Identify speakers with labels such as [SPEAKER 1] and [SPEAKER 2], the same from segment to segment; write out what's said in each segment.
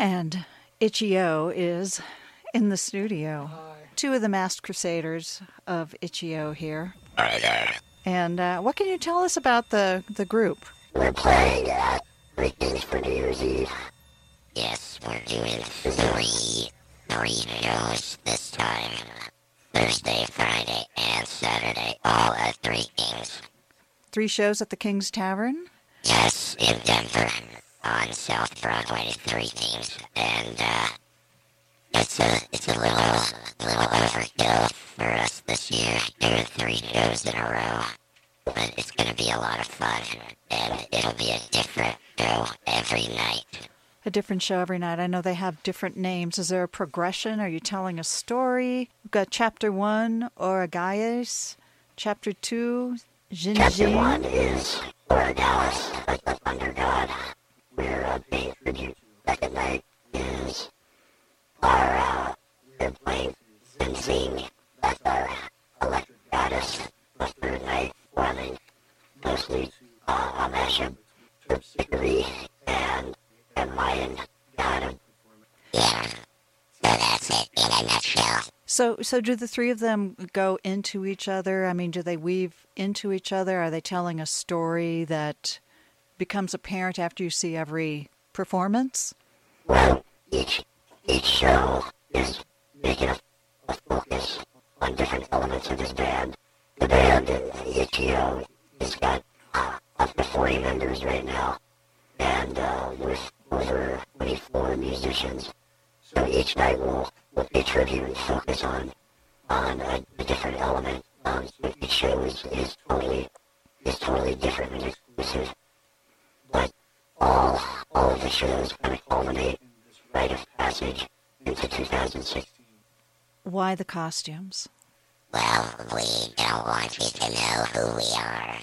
[SPEAKER 1] And Itchy-O is in the studio. Two of the masked crusaders of Itchy-O here. And uh, what can you tell us about the, the group?
[SPEAKER 2] We're playing at Three Kings for New Year's Eve.
[SPEAKER 3] Yes, we're doing three, three shows this time. Thursday, Friday, and Saturday, all at Three Kings.
[SPEAKER 1] Three shows at the King's Tavern?
[SPEAKER 3] Yes, in Denver, on South Broadway, Three Kings, and uh, it's a it's a little little overkill for us this year, doing three shows in a row. But it's gonna be a lot of fun, and it'll be a different show every night.
[SPEAKER 1] A different show every night. I know they have different names. Is there a progression? Are you telling a story? We've got chapter one, Oragaias. Chapter two, Jinjin.
[SPEAKER 2] Chapter one is Oragalis, the Thunder God. That's our electric goddess. Mostly uh, Terpsichore, and, Mayan
[SPEAKER 3] Yeah, so that's it in a nutshell.
[SPEAKER 1] So, so do the three of them go into each other? I mean, do they weave into each other? Are they telling a story that becomes apparent after you see every performance?
[SPEAKER 2] Well, each each show is making a, focus on different elements of this band. The band in Itchy-O has got uh, up to 40 members right now, and uh, with over 24 musicians. So each night will will pay tribute and focus on on a, a different element. Um, each show is, is totally is totally different and exclusive. But all all of the shows culminate rite of passage into 2016.
[SPEAKER 1] Why the costumes?
[SPEAKER 3] Well, we don't want you to know who we are.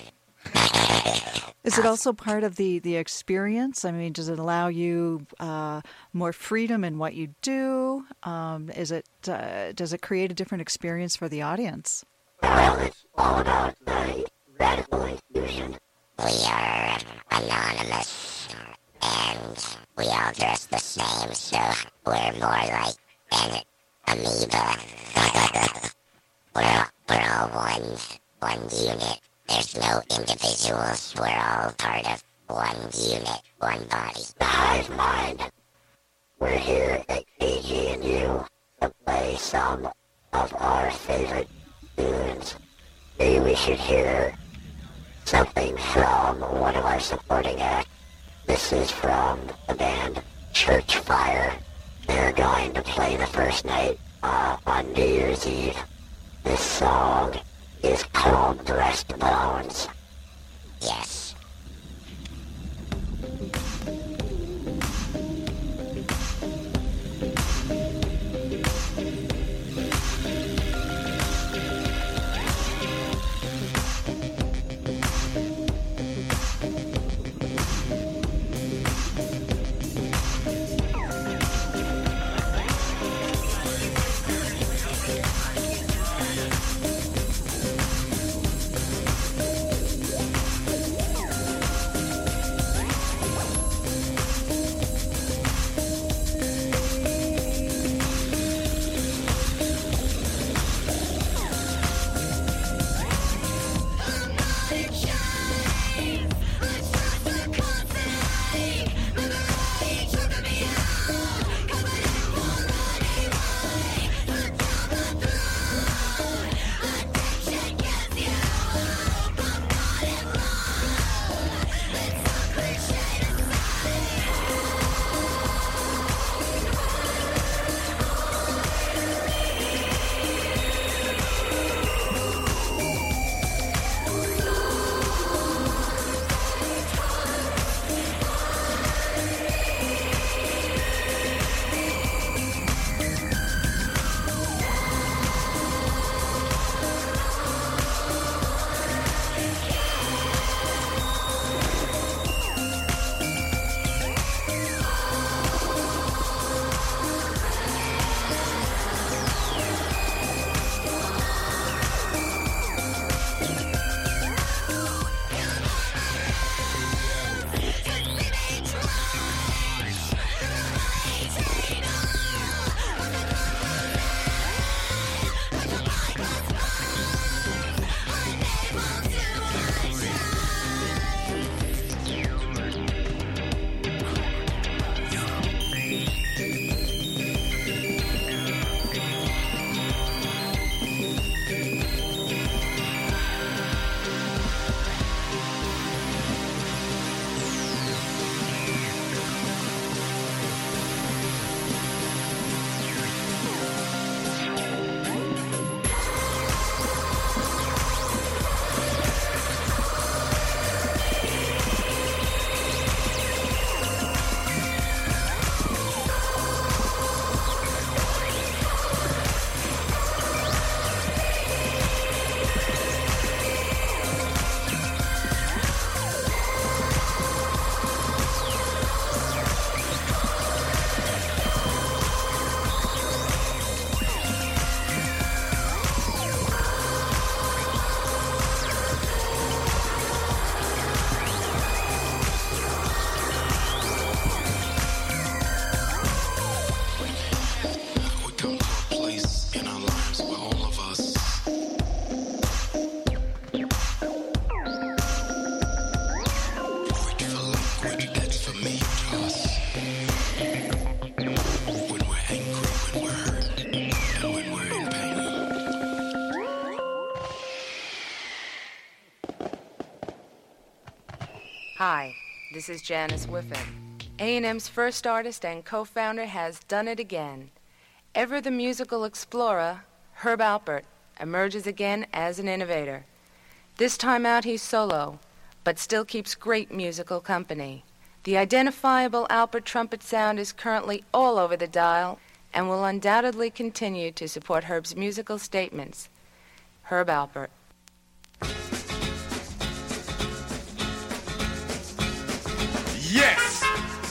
[SPEAKER 1] Is it also part of the, the experience? I mean, does it allow you uh, more freedom in what you do? Um, is it uh, does it create a different experience for the audience?
[SPEAKER 2] Well, it's all about uh, radical infusion.
[SPEAKER 3] We are anonymous, and we all dress the same, so we're more like an amoeba. we're, we're all one, one unit. There's no individuals. We're all part of one unit, one body.
[SPEAKER 2] the hive mind. We're here at KGNU to play some of our favorite tunes. Maybe we should hear something from one of our supporting acts. This is from the band Church Fire. They're going to play the first night uh, on New Year's Eve. This song is called Breastbones.
[SPEAKER 3] Yes.
[SPEAKER 4] This is Janice Whiffen. A&M's first artist and co-founder has done it again. Ever the musical explorer, Herb Alpert emerges again as an innovator. This time out he's solo, but still keeps great musical company. The identifiable Alpert trumpet sound is currently all over the dial and will undoubtedly continue to support Herb's musical statements. Herb Alpert.
[SPEAKER 5] Yes,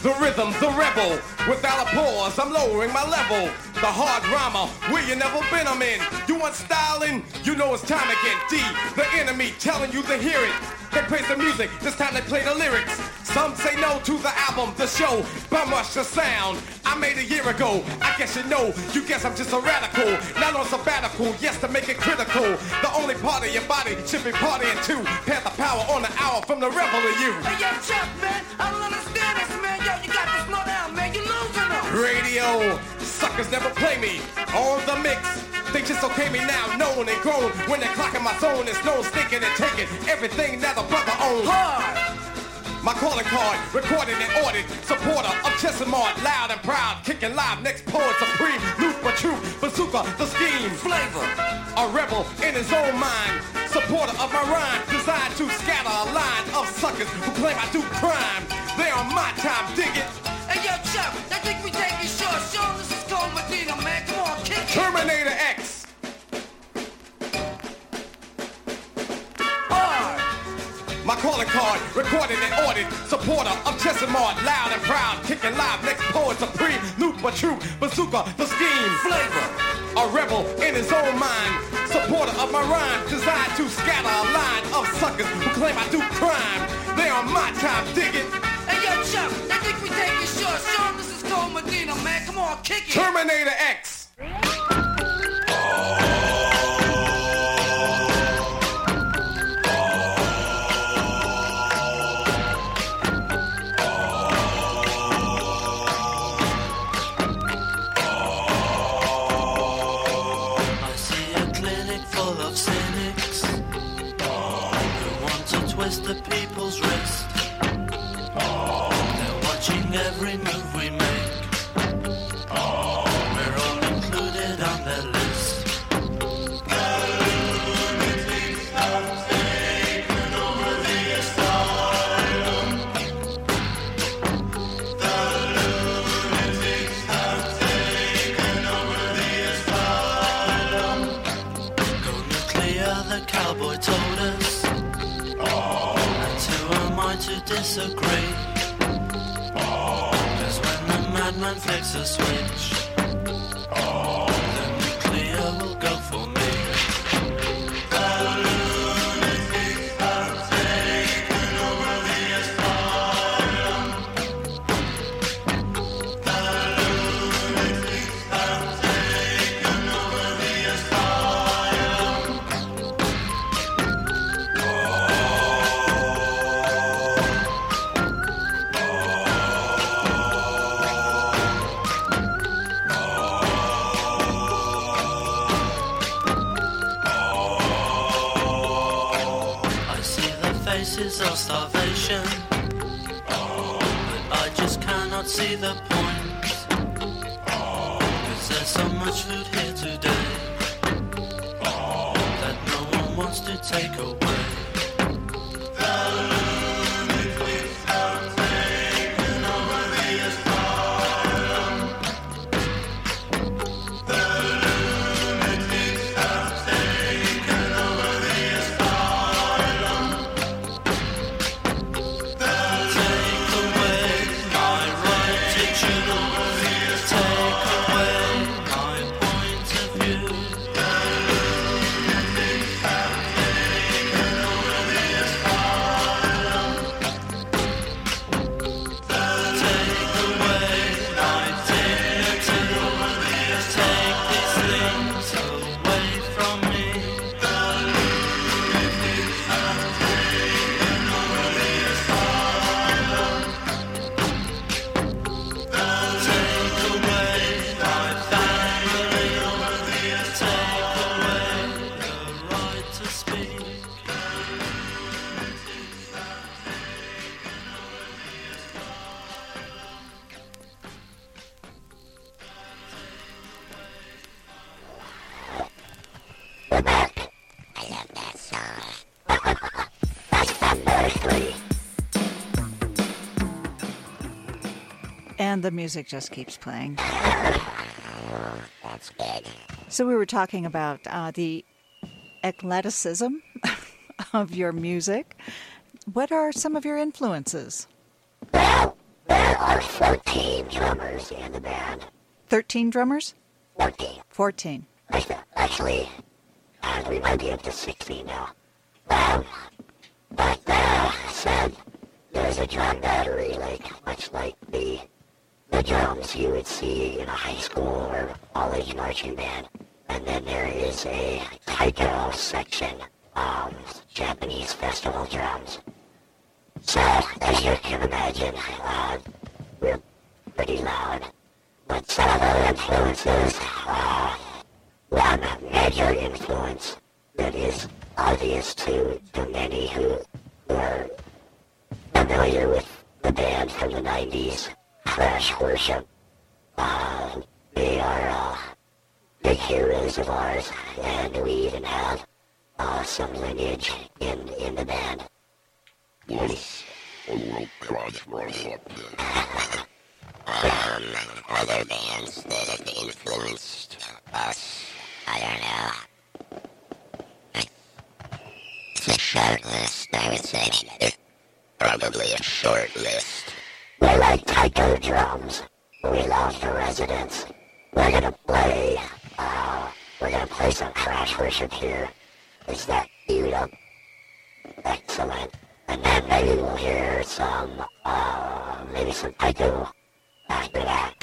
[SPEAKER 5] the rhythm, the rebel. Without a pause, I'm lowering my level. The hard rhymer, where you never been, I'm in. You want styling? You know it's time again. D, the enemy, telling you to hear it. They praise the music, this time they play the lyrics. Some say no to the album, the show, bum rush the sound. I made a year ago. I guess you know, you guess I'm just a radical. Not on sabbatical, yes, to make it critical. The only part of your body should be partying too. Panther power on the hour from the rebel of you.
[SPEAKER 6] Hey, yo, Chuck, man, I don't understand this, man. Yo, you got to slow down, man. You're losing them.
[SPEAKER 5] Radio, suckers never play me. On the mix, they just okay me now, known and grown. When they're clocking my zone, it's no stinking and taking everything that a brother owns.
[SPEAKER 6] Hard.
[SPEAKER 5] My calling card, recorded and ordered, supporter of Chesimard, loud and proud, kicking live, next poet supreme, loop but true, bazooka, the scheme,
[SPEAKER 6] Flavor.
[SPEAKER 5] a rebel in his own mind, supporter of my rhyme, designed to scatter a line of suckers who claim I do crime. They on my time, dig it.
[SPEAKER 6] Hey, yo, Chuck, I think we take it short. Show 'em this is Cold Medina, man. Come on, kick it.
[SPEAKER 5] Terminator X. My calling card, recorded and ordered, supporter of Chesimard, loud and proud, kicking live, next poet supreme, loop but true, bazooka, the scheme,
[SPEAKER 6] Flavor.
[SPEAKER 5] a rebel in his own mind, supporter of my rhyme, designed to scatter a line of suckers who claim I do crime. They on my time, dig it.
[SPEAKER 6] Hey, yo, Chuck, I think we take it short. Show 'em this is Cold Medina, man. Come on, kick it.
[SPEAKER 5] Terminator X.
[SPEAKER 7] I who to disagree? Oh, Cause when the madman flicks a switch, take away.
[SPEAKER 1] And the music just keeps playing.
[SPEAKER 3] That's good.
[SPEAKER 1] So we were talking about uh, the eclecticism of your music. What are some of your influences?
[SPEAKER 2] Well, there are 14 drummers in the band.
[SPEAKER 1] 13 drummers?
[SPEAKER 2] 14.
[SPEAKER 1] 14.
[SPEAKER 2] Actually, uh, we might be up to 16 now. Um, but that said, there's a drum battery, like much like the the drums you would see in a high school or college marching band. And then there is a taiko section, um, Japanese festival drums. So, as you can imagine, uh, we're pretty loud. But some of the influences, uh, one major influence that is obvious to, to many who, are familiar with the band from the 90s, Crash Worship. Uh, they are uh, big heroes of ours, and we even have uh, some lineage in, in the band.
[SPEAKER 3] Yes. Crush running up there. Um, other bands that have influenced us, I don't know. It's a short list, I would say. It's probably a short list.
[SPEAKER 2] We like taiko drums. We love the residents. We're gonna play, uh, we're gonna play some Crash Worship here. Is that queued up? Excellent. And then maybe we'll hear some, uh, maybe some taiko after that.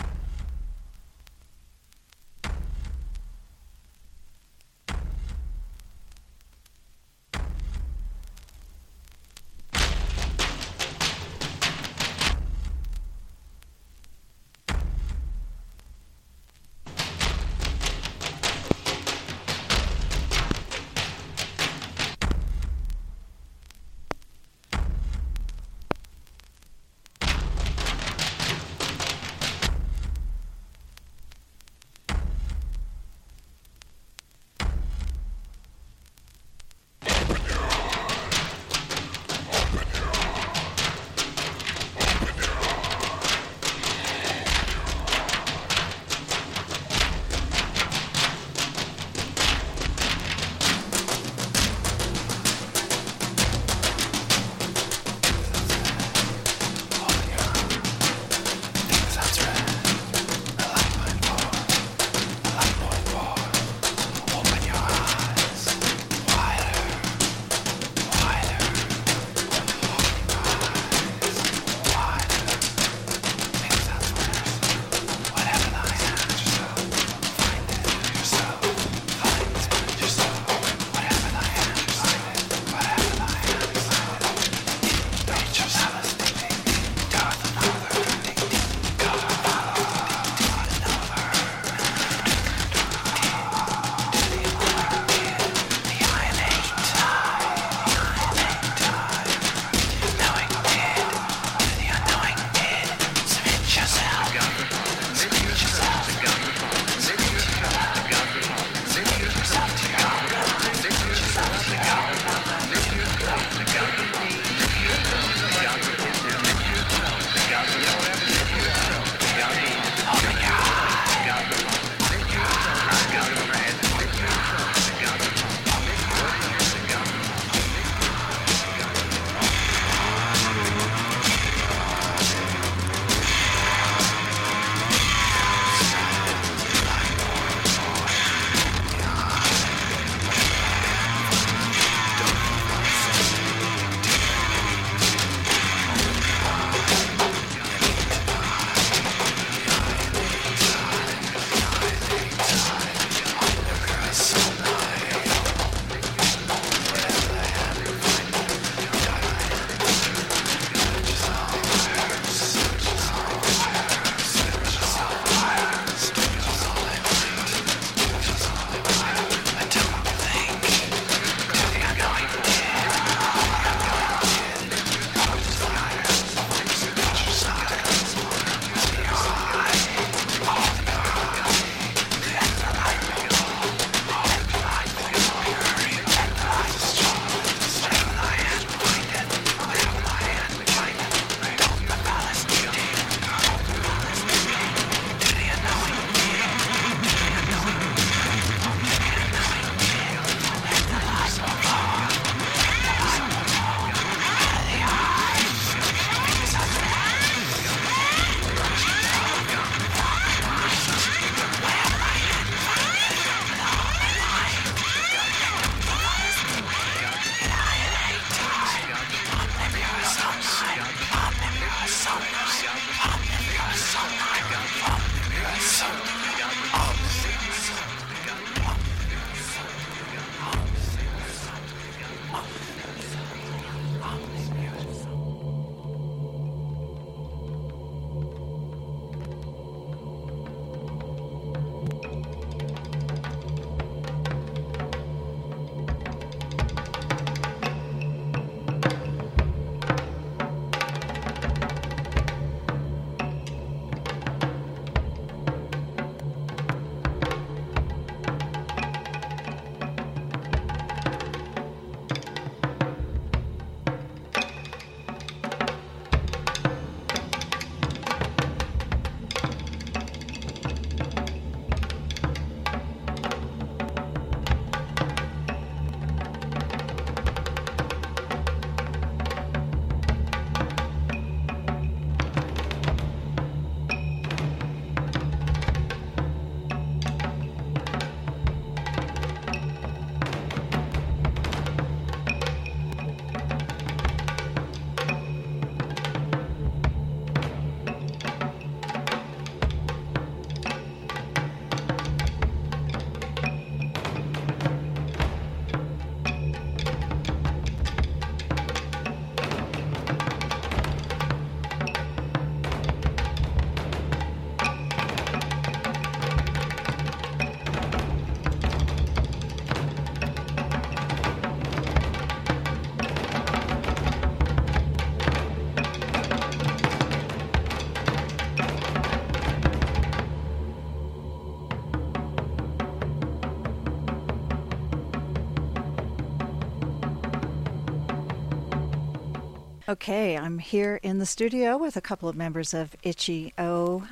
[SPEAKER 1] Okay, I'm here in the studio with a couple of members of Itchy-O,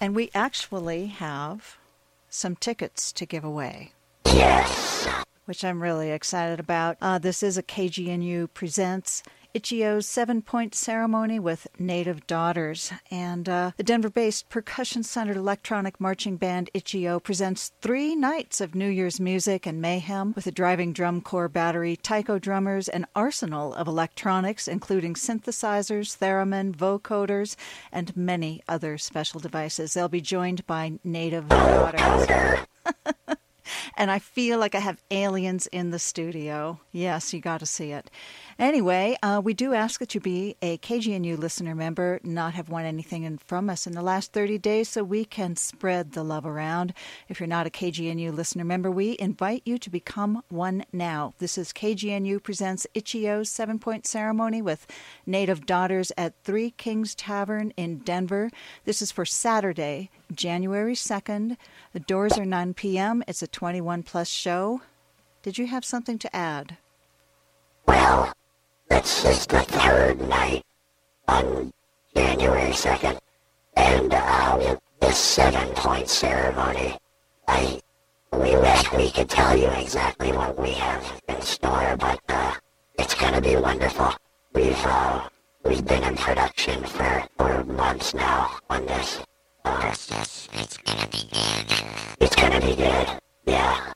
[SPEAKER 1] and we actually have some tickets to give away.
[SPEAKER 2] Yes.
[SPEAKER 1] Which I'm really excited about. Uh, this is a KGNU Presents Itchy-O's seven point ceremony with Native Daughters. And uh, the Denver based percussion centered electronic marching band Itchy-O presents three nights of New Year's music and mayhem with a driving drum corps battery, taiko drummers, an arsenal of electronics, including synthesizers, theremin, vocoders, and many other special devices. They'll be joined by Native Daughters. and I feel like I have aliens in the studio. Yes, you got to see it. Anyway, uh, we do ask that you be a KGNU listener member, not have won anything in, from us in the last 30 days so we can spread the love around. If you're not a KGNU listener member, we invite you to become one now. This is KGNU Presents Itchy-O's seven point ceremony with Native Daughters at Three Kings Tavern in Denver. This is for Saturday, January 2nd. The doors are 9 p.m. It's a 21 plus show. Did you have something to add?
[SPEAKER 2] Well, this is the third night on January 2nd, and uh, this seven-point ceremony. I we wish we could tell you exactly what we have in store, but uh, it's going to be wonderful. We've uh, we've been in production for, for months now on this. Uh,
[SPEAKER 3] It's it's gonna be good.
[SPEAKER 2] it's going to be good. Yeah.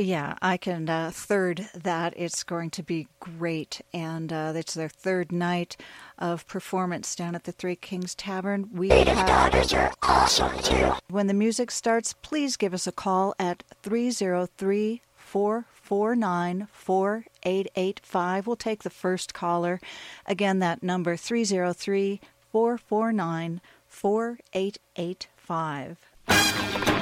[SPEAKER 1] Yeah, I can uh, third that. It's going to be great. And uh, it's their third night of performance down at the Three Kings Tavern. We have,
[SPEAKER 2] daughters are awesome too.
[SPEAKER 1] when the music starts, please give us a call at 303 449 4885. We'll take the first caller. Again, that number 303 449 4885.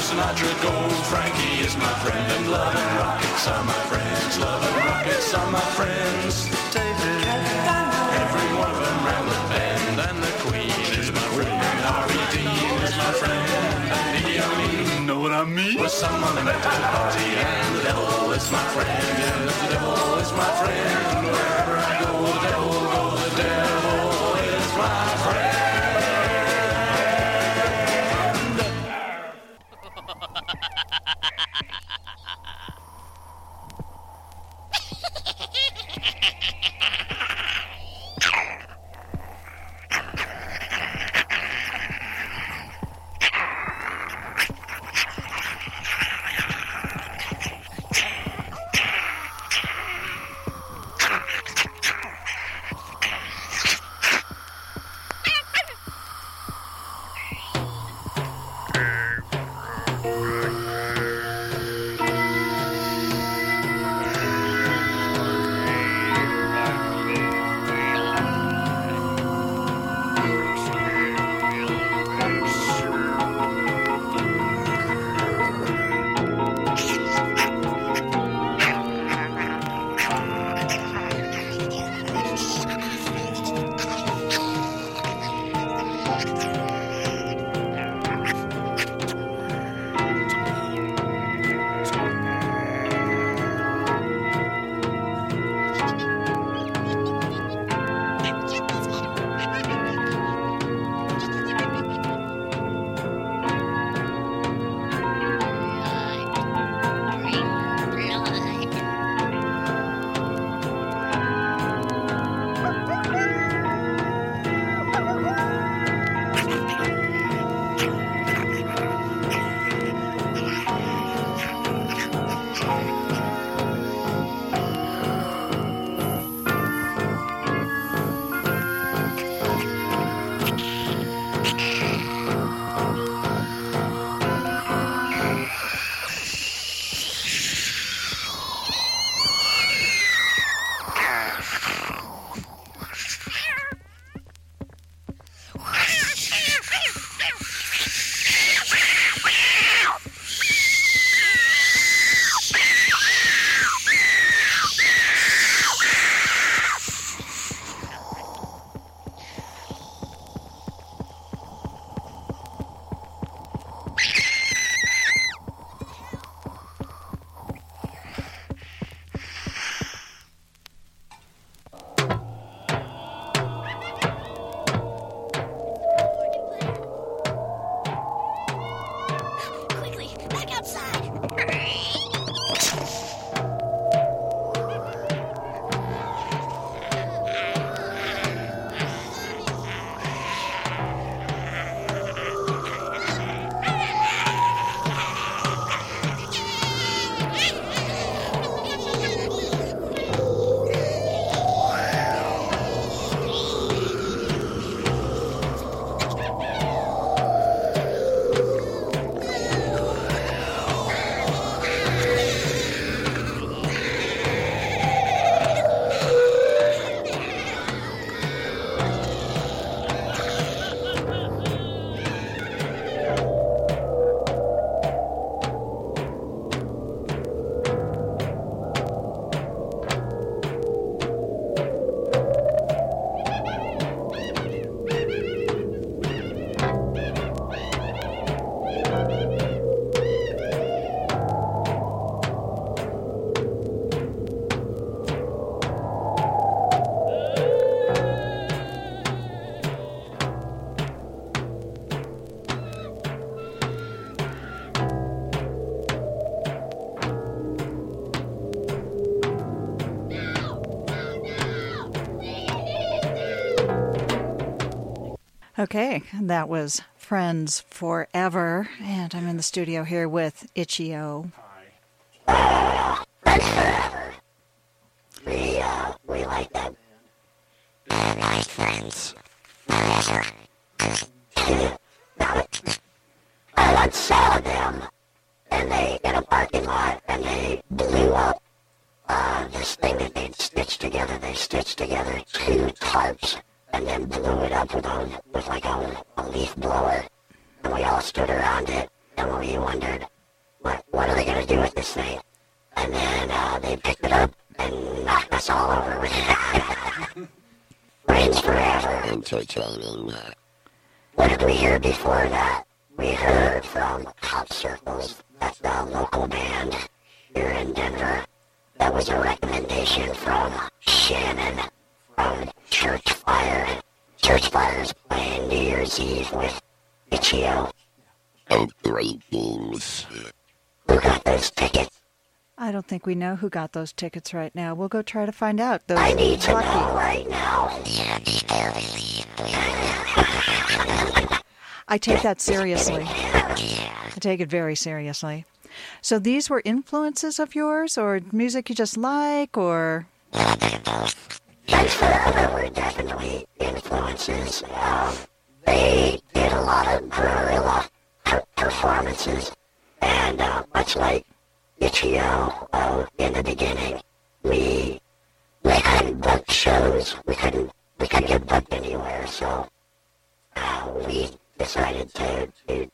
[SPEAKER 8] Sinatra, Gold, Frankie is my friend, and love and rockets are my friends. Love and rockets are my friends. David, every one of them round the bend, and the Queen is my friend, and R.E.D. is my friend, and Idi Amin. Know what I mean? Was someone met at a party, and the devil is my friend, and the devil is my friend.
[SPEAKER 1] Okay, that was Friends Forever, and I'm in the studio here with Itchy-O.
[SPEAKER 2] We, uh, we like that.
[SPEAKER 3] Uh, my friends.
[SPEAKER 2] I once saw them, and they, in a parking lot, and they blew up, uh, this thing that they'd stitched together. They stitched together two tarps, and then blew it up with a, with like a, a leaf blower. And we all stood around it, and we wondered, what, what are they gonna do with this thing? And then, uh, they picked it up and knocked us all over with it. Friends forever.
[SPEAKER 3] Entertaining.
[SPEAKER 2] What did we hear before that? We heard from Pop Circles, that's the local band here in Denver. That was a recommendation from Shannon from Church Fire. Church Fire's playing New Year's Eve with Itchy-O.
[SPEAKER 3] And great games.
[SPEAKER 2] Who got those tickets?
[SPEAKER 1] I don't think we know who got those tickets right now. We'll go try to find out. Those
[SPEAKER 2] I need to
[SPEAKER 1] lucky.
[SPEAKER 2] know right now.
[SPEAKER 3] Yeah, people believe.
[SPEAKER 1] I take that seriously. I take it very seriously. So these were influences of yours, or music you just like, or
[SPEAKER 2] Forever were definitely influences. Um, they did a lot of guerrilla per- performances, and uh, much like Itchy-O uh, in the beginning, we we couldn't book shows. We couldn't we couldn't get booked anywhere, so uh, we decided to, to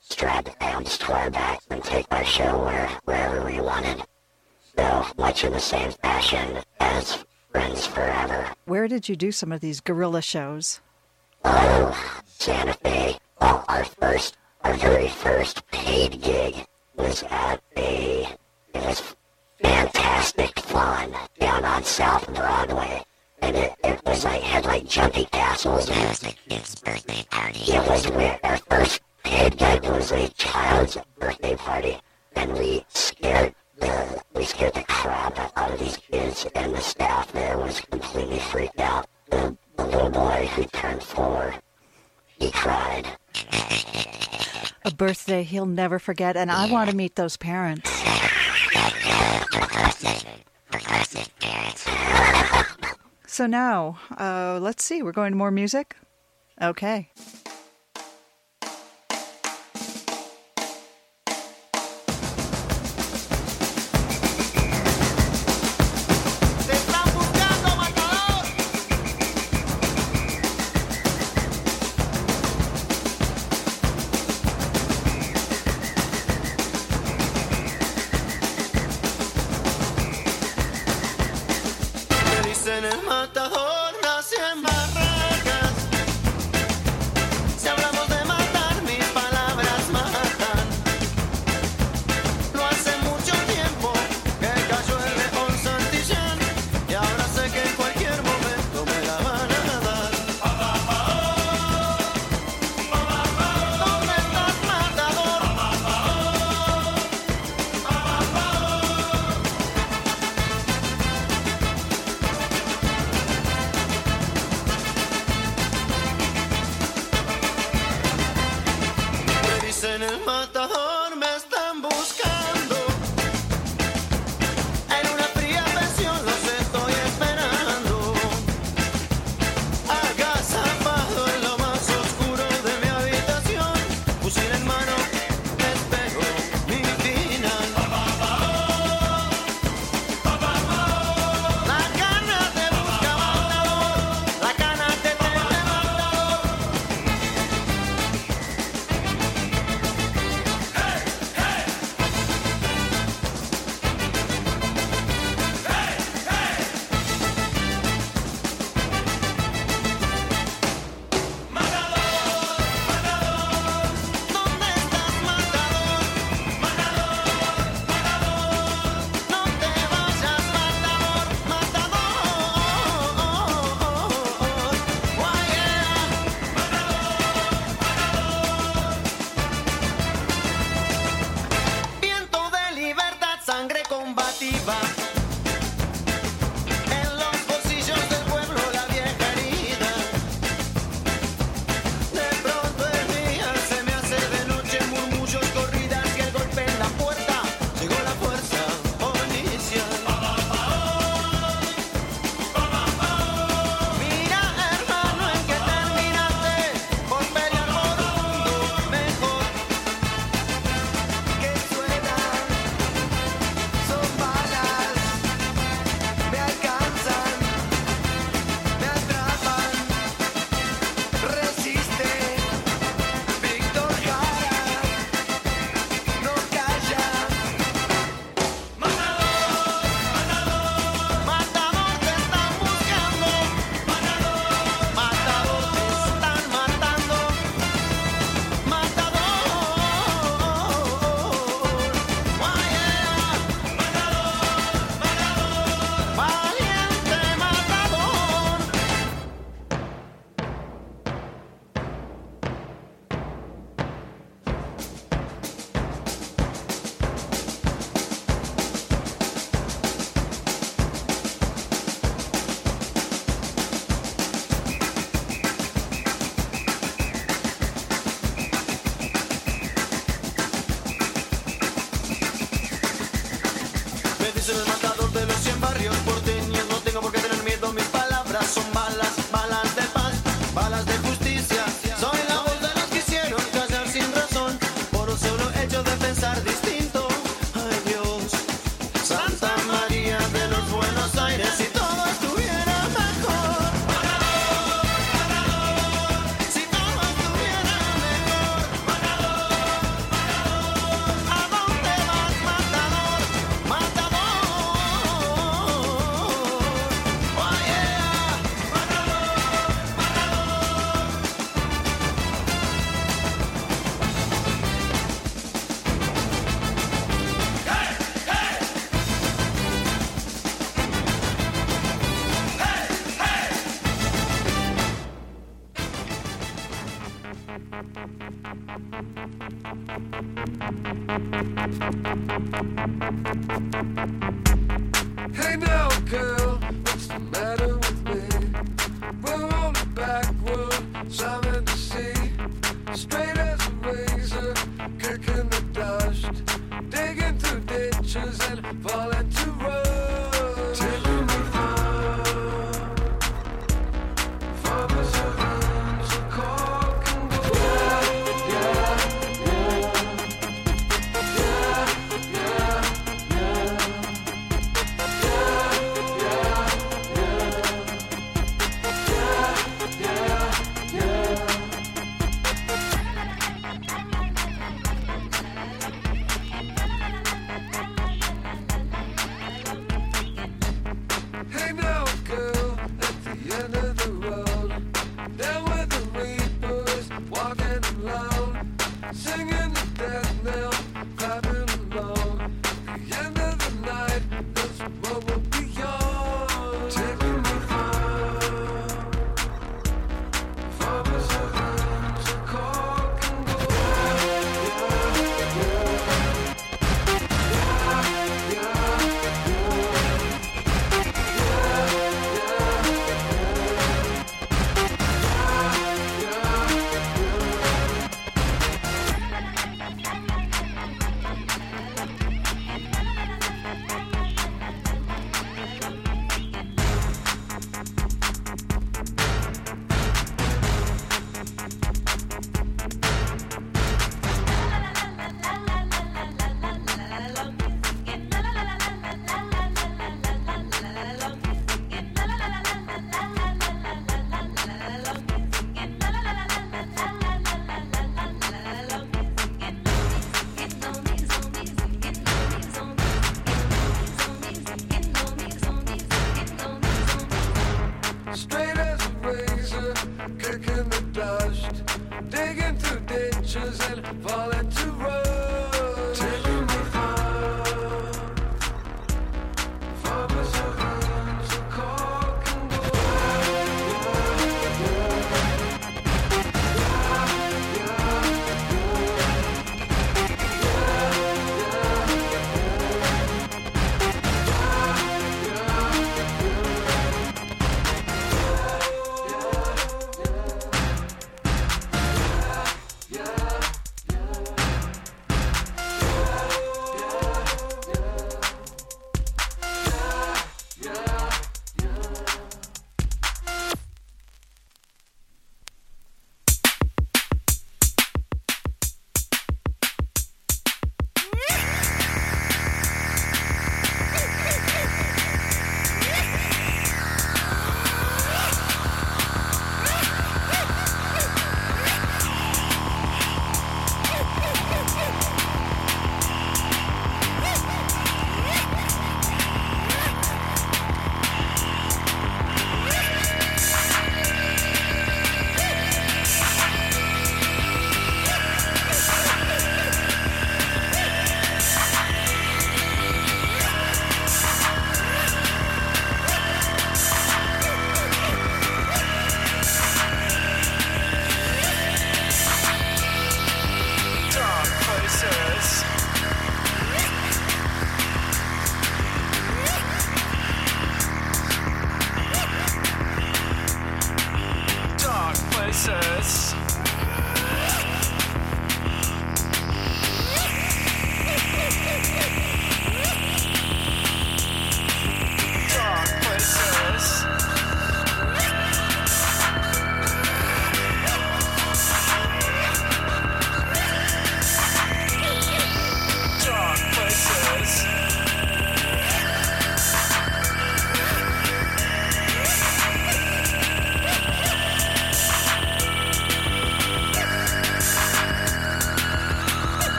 [SPEAKER 2] strap amps to our backs and take our show where wherever we wanted. So much in the same fashion as Friends Forever.
[SPEAKER 1] where did you do some of these guerrilla shows?
[SPEAKER 2] Oh, Santa Fe. Well, our first, our very first paid gig was at a, it was fantastic fun down on South Broadway. And it, it was like, had like jumpy castles.
[SPEAKER 3] That
[SPEAKER 2] And
[SPEAKER 3] was a kid's birthday party.
[SPEAKER 2] it was where our first paid gig was a child's birthday party. And we scared we scared the crap out of these kids and the staff there was completely freaked out. The, the little boy who turned four, he cried.
[SPEAKER 1] A birthday he'll never forget, and I want to meet those parents.
[SPEAKER 3] Progressive. Progressive parents.
[SPEAKER 1] So now, uh, let's see. We're going to more music. Okay.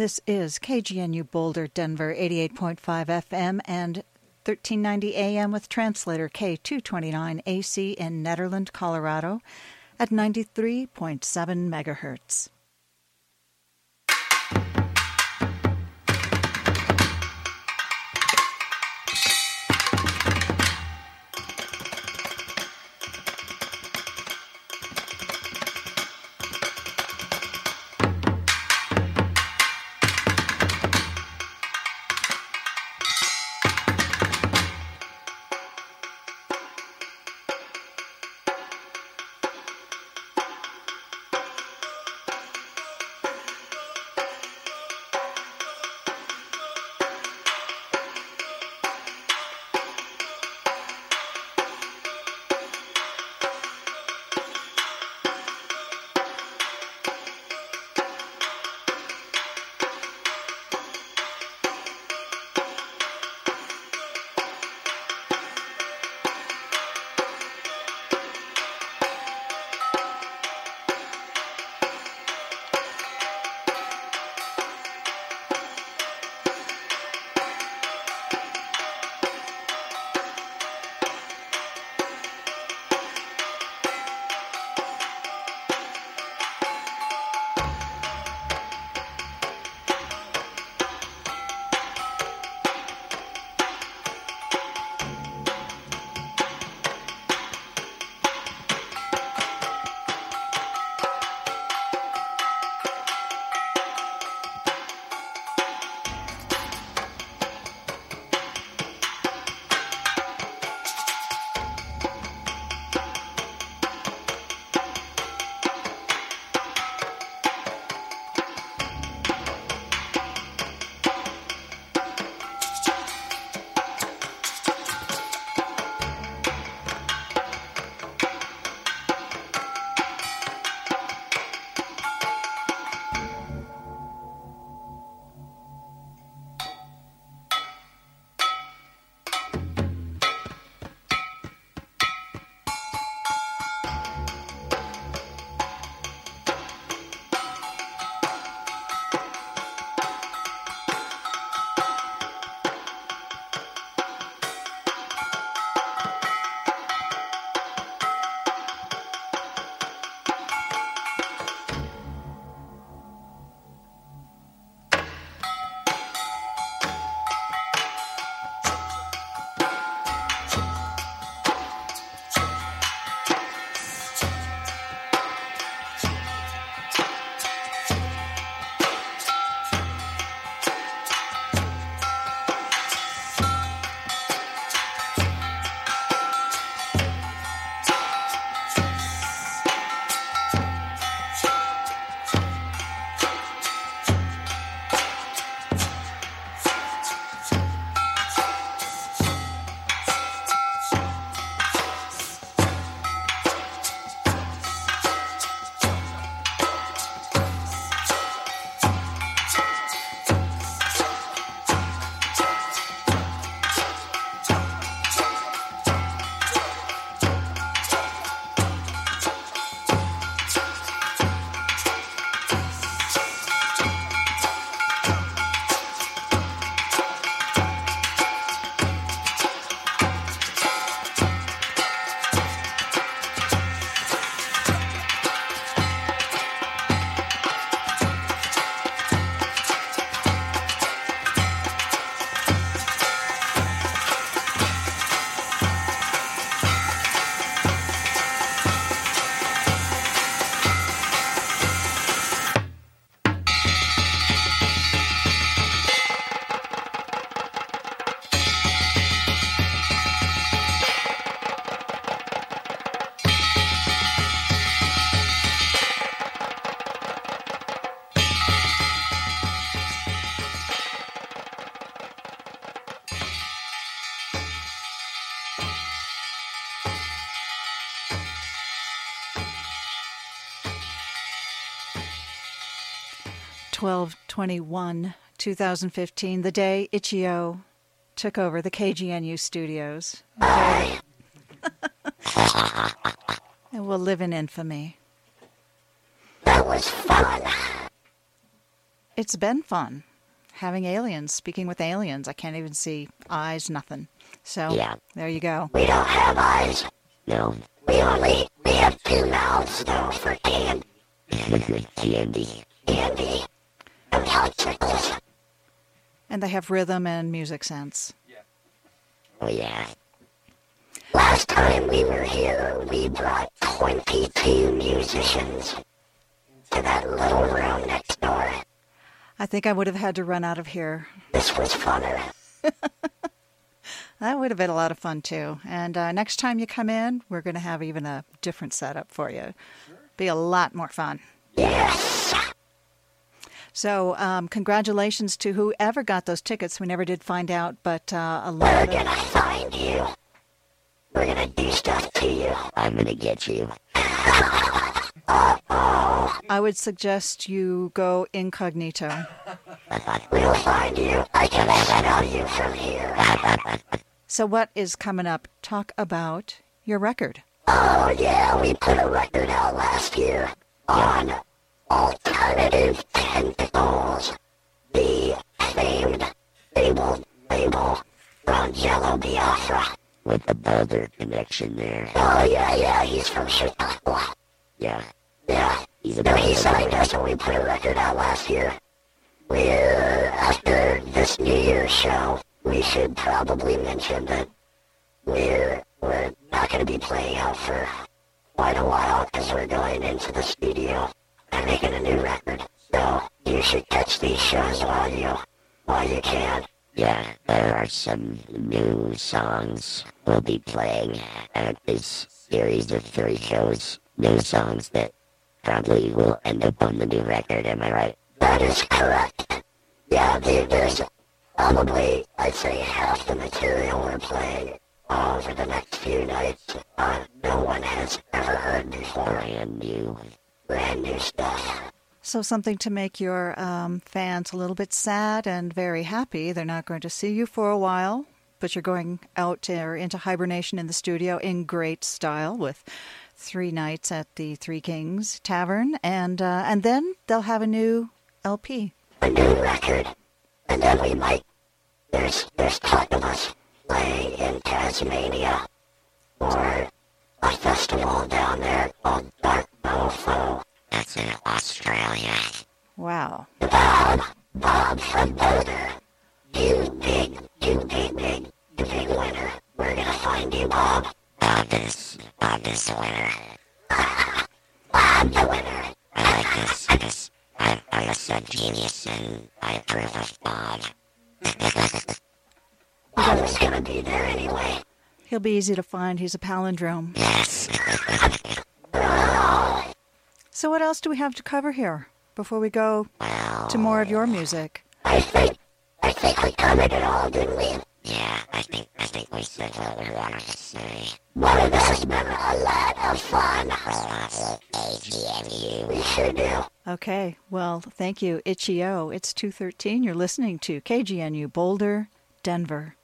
[SPEAKER 1] This is KGNU Boulder, Denver, 88.5 FM and 1390 AM with translator K229 AC in Nederland, Colorado at 93.7 megahertz. Twelve twenty-one, two thousand fifteen, the day Itchy-O took over the KGNU studios. and will live in infamy.
[SPEAKER 2] That was fun.
[SPEAKER 1] it's been fun having aliens, speaking with aliens. I can't even see eyes, nothing. So
[SPEAKER 3] Yeah.
[SPEAKER 1] there you go.
[SPEAKER 2] We don't have eyes.
[SPEAKER 3] No.
[SPEAKER 2] We only we have two mouths though for can
[SPEAKER 3] Candy.
[SPEAKER 2] candy and
[SPEAKER 1] they have rhythm and music sense. Yeah.
[SPEAKER 3] Oh yeah.
[SPEAKER 2] Last time we were here, we brought 22 musicians to that little room next door.
[SPEAKER 1] I think I would have had to run out of here.
[SPEAKER 2] This was funner.
[SPEAKER 1] That would have been a lot of fun too. And uh, next time you come in, we're going to have even a different setup for you. Be a lot more fun.
[SPEAKER 2] Yes.
[SPEAKER 1] So, um, congratulations to whoever got those tickets. We never did find out, but uh, a lot of
[SPEAKER 2] gonna find you. We're gonna do stuff to you.
[SPEAKER 3] I'm gonna get you.
[SPEAKER 1] I would suggest you go incognito.
[SPEAKER 2] We'll find you. I can smell you from here.
[SPEAKER 1] So, what is coming up? Talk about your record.
[SPEAKER 2] Oh yeah, we put a record out last year on Alternative Tentacles, the famed fabled label from Jello Biafra.
[SPEAKER 3] With the Boulder connection there.
[SPEAKER 2] Oh yeah, yeah, he's from Chicago.
[SPEAKER 3] Yeah.
[SPEAKER 2] Yeah,
[SPEAKER 3] He's a
[SPEAKER 2] no, he signed us when we put a record out last year. We're after this New Year's show. We should probably mention that we're we're not going to be playing out for quite a while because we're going into the studio and making a new record. So you should catch these shows while you while you can.
[SPEAKER 3] Yeah, there are some new songs we'll be playing at this series of three shows. New songs that probably will end up on the new record, am I right?
[SPEAKER 2] That is correct. Yeah, there's probably, I'd say, half the material we're playing over the next few nights. Uh, no one has ever heard before.
[SPEAKER 3] Brand new.
[SPEAKER 2] Brand new stuff.
[SPEAKER 1] So, something to make your um, fans a little bit sad and very happy. They're not going to see you for a while, but you're going out or into hibernation in the studio in great style with three nights at the Three Kings Tavern, and uh, and then they'll have a new LP.
[SPEAKER 2] A new record. And then we might, there's, there's talk of us playing in Tasmania or a festival down there called Dark Mofo.
[SPEAKER 3] That's in Australia.
[SPEAKER 1] Wow.
[SPEAKER 2] Bob, Bob from Boulder. You big, you big, big, you big winner. We're gonna find you, Bob.
[SPEAKER 3] Bob is, Bob is the winner.
[SPEAKER 2] Bob the winner.
[SPEAKER 3] I like this because I, I'm a sub-genius and I approve of Bob.
[SPEAKER 2] Bob was gonna be there anyway.
[SPEAKER 1] He'll be easy to find. He's a palindrome. So, what else do we have to cover here before we go to more of your music?
[SPEAKER 2] I think, I think we covered it all, didn't we?
[SPEAKER 3] yeah, I think, I think we said what we wanted to say.
[SPEAKER 2] Well, this has been a lot of fun.
[SPEAKER 3] We love you, KGNU.
[SPEAKER 2] We sure do.
[SPEAKER 1] Okay, well, thank you, Itchy-O. It's 213. You're listening to KGNU Boulder, Denver.